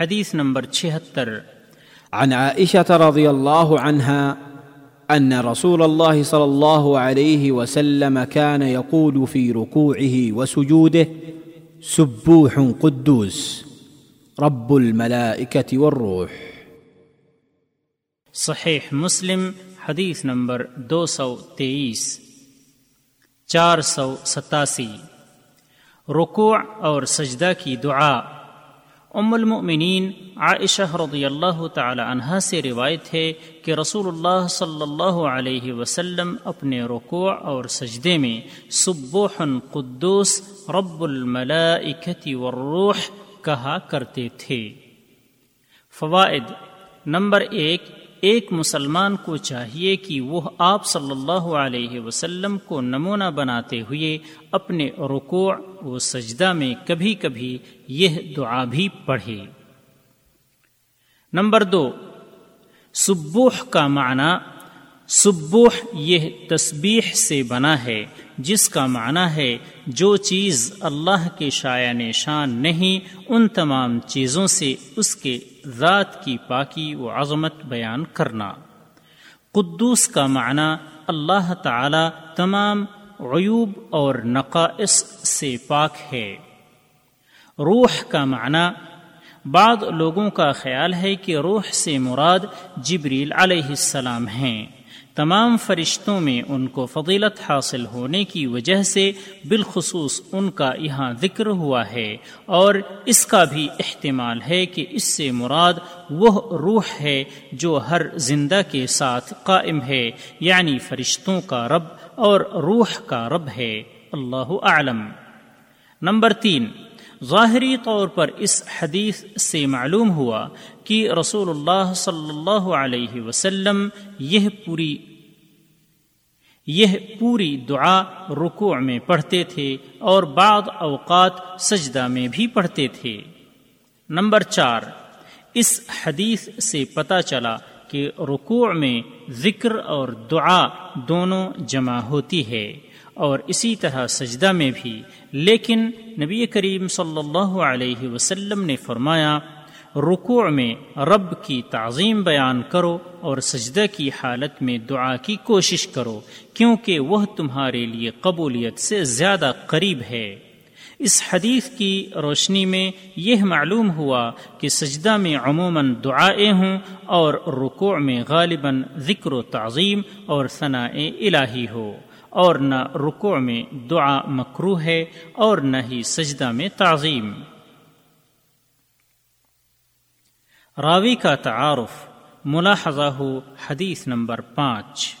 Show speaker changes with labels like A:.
A: حدیث نمبر چھہتر۔
B: عن عائشة رضي الله عنها أن رسول الله صلى الله عليه وسلم كان يقول في ركوعه وسجوده سبوح قدوس رب الملائكة والروح۔
A: صحیح مسلم حدیث نمبر دو سو تیئیس۔ چار سو ستاسی۔ رکوع اور سجدہ کی دعا۔ ام المؤمنین عائشہ رضی اللہ تعالی عنہا سے روایت ہے کہ رسول اللہ صلی اللہ علیہ وسلم اپنے رکوع اور سجدے میں سبوح قدوس رب الملائکت والروح کہا کرتے تھے۔ فوائد نمبر ایک ایک مسلمان کو چاہیے کہ وہ آپ صلی اللہ علیہ وسلم کو نمونہ بناتے ہوئے اپنے رکوع و سجدہ میں کبھی کبھی یہ دعا بھی پڑھے۔ نمبر دو، سبوح کا معنی سبوح یہ تسبیح سے بنا ہے، جس کا معنی ہے جو چیز اللہ کے شاعن شان نہیں، ان تمام چیزوں سے اس کے ذات کی پاکی و عظمت بیان کرنا۔ قدوس کا معنی اللہ تعالی تمام عیوب اور نقائص سے پاک ہے۔ روح کا معنی بعض لوگوں کا خیال ہے کہ روح سے مراد جبریل علیہ السلام ہیں۔ تمام فرشتوں میں ان کو فضیلت حاصل ہونے کی وجہ سے بالخصوص ان کا یہاں ذکر ہوا ہے اور اس کا بھی احتمال ہے کہ اس سے مراد وہ روح ہے جو ہر زندہ کے ساتھ قائم ہے یعنی فرشتوں کا رب اور روح کا رب ہے۔ اللہ اعلم۔ نمبر تین۔ ظاہری طور پر اس حدیث سے معلوم ہوا کہ رسول اللہ صلی اللہ علیہ وسلم یہ پوری یہ پوری دعا رکوع میں پڑھتے تھے اور بعض اوقات سجدہ میں بھی پڑھتے تھے۔ نمبر چار، اس حدیث سے پتہ چلا کہ رکوع میں ذکر اور دعا دونوں جمع ہوتی ہے۔ اور اسی طرح سجدہ میں بھی۔ لیکن نبی کریم صلی اللہ علیہ وسلم نے فرمایا، رکوع میں رب کی تعظیم بیان کرو اور سجدہ کی حالت میں دعا کی کوشش کرو، کیونکہ وہ تمہارے لیے قبولیت سے زیادہ قریب ہے۔ اس حدیث کی روشنی میں یہ معلوم ہوا کہ سجدہ میں عموماً دعائیں ہوں اور رکوع میں غالباً ذکر و تعظیم اور ثناء الہی ہو۔ اور نہ رکوع میں دعا مکرو ہے اور نہ ہی سجدہ میں تعظیم۔ راوی کا تعارف ملاحظہ ہو حدیث نمبر پانچ۔